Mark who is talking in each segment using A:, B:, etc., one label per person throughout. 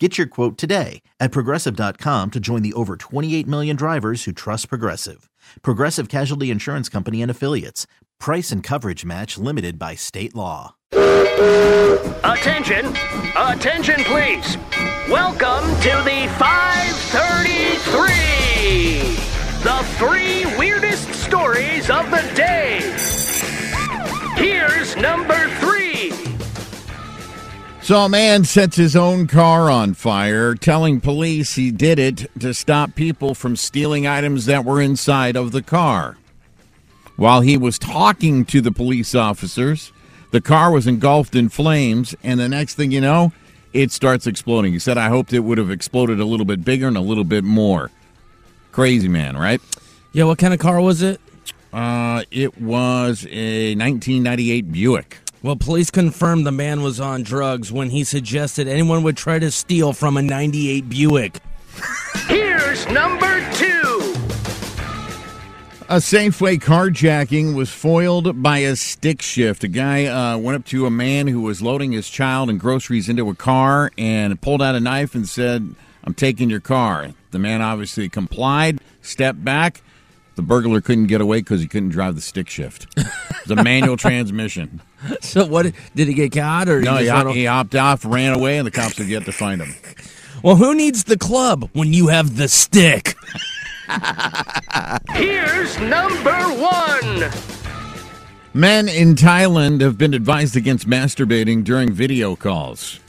A: Get your quote today at progressive.com to join the over 28 million drivers who trust Progressive. Progressive Casualty Insurance Company and Affiliates. Price and coverage match limited by state law.
B: Attention! Attention, please! Welcome to the 533! The three weirdest stories of the day! Here's number three!
C: So a man sets his own car on fire, telling police he did it to stop people from stealing items that were inside of the car. While he was talking to the police officers, the car was engulfed in flames, and the next thing you know, it starts exploding. He said, I hoped it would have exploded a little bit bigger and a little bit more. Crazy man, right?
D: Yeah, what kind of car was it?
C: Uh, it was a 1998 Buick.
D: Well, police confirmed the man was on drugs when he suggested anyone would try to steal from a 98 Buick.
B: Here's number two!
C: A Safeway carjacking was foiled by a stick shift. A guy uh, went up to a man who was loading his child and groceries into a car and pulled out a knife and said, I'm taking your car. The man obviously complied, stepped back. The burglar couldn't get away because he couldn't drive the stick shift. It's a manual transmission.
D: So what did he get caught or
C: No,
D: he
C: he,
D: just
C: he hopped off, ran away, and the cops have yet to find him.
D: Well, who needs the club when you have the stick?
B: Here's number one!
C: Men in Thailand have been advised against masturbating during video calls.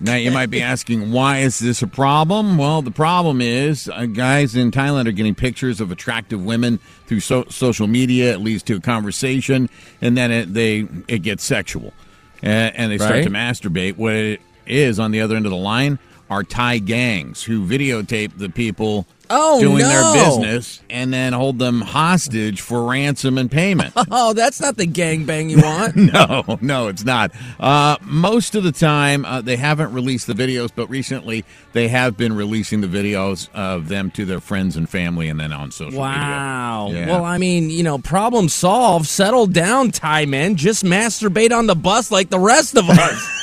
C: Now, you might be asking, why is this a problem? Well, the problem is uh, guys in Thailand are getting pictures of attractive women through so- social media. It leads to a conversation, and then it, they it gets sexual, uh, and they start
D: Right.
C: to masturbate. What it is on the other end of the line are Thai gangs who videotape the people
D: Oh,
C: doing
D: no.
C: their business and then hold them hostage for ransom and payment.
D: Oh, that's not the gangbang you want.
C: No, no, it's not. Uh, most of the time, uh, they haven't released the videos, but recently they have been releasing the videos of them to their friends and family and then on social
D: Wow.
C: media. Yeah.
D: Well, I mean, you know, problem solved. Settle down, Thai men. Just masturbate on the bus like the rest of us.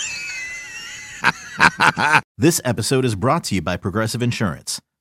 A: This episode is brought to you by Progressive Insurance.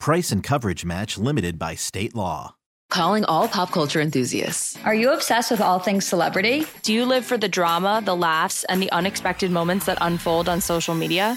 A: Price and coverage match limited by state law.
E: Calling all pop culture enthusiasts.
F: Are you obsessed with all things celebrity?
G: Do you live for the drama, the laughs, and the unexpected moments that unfold on social media?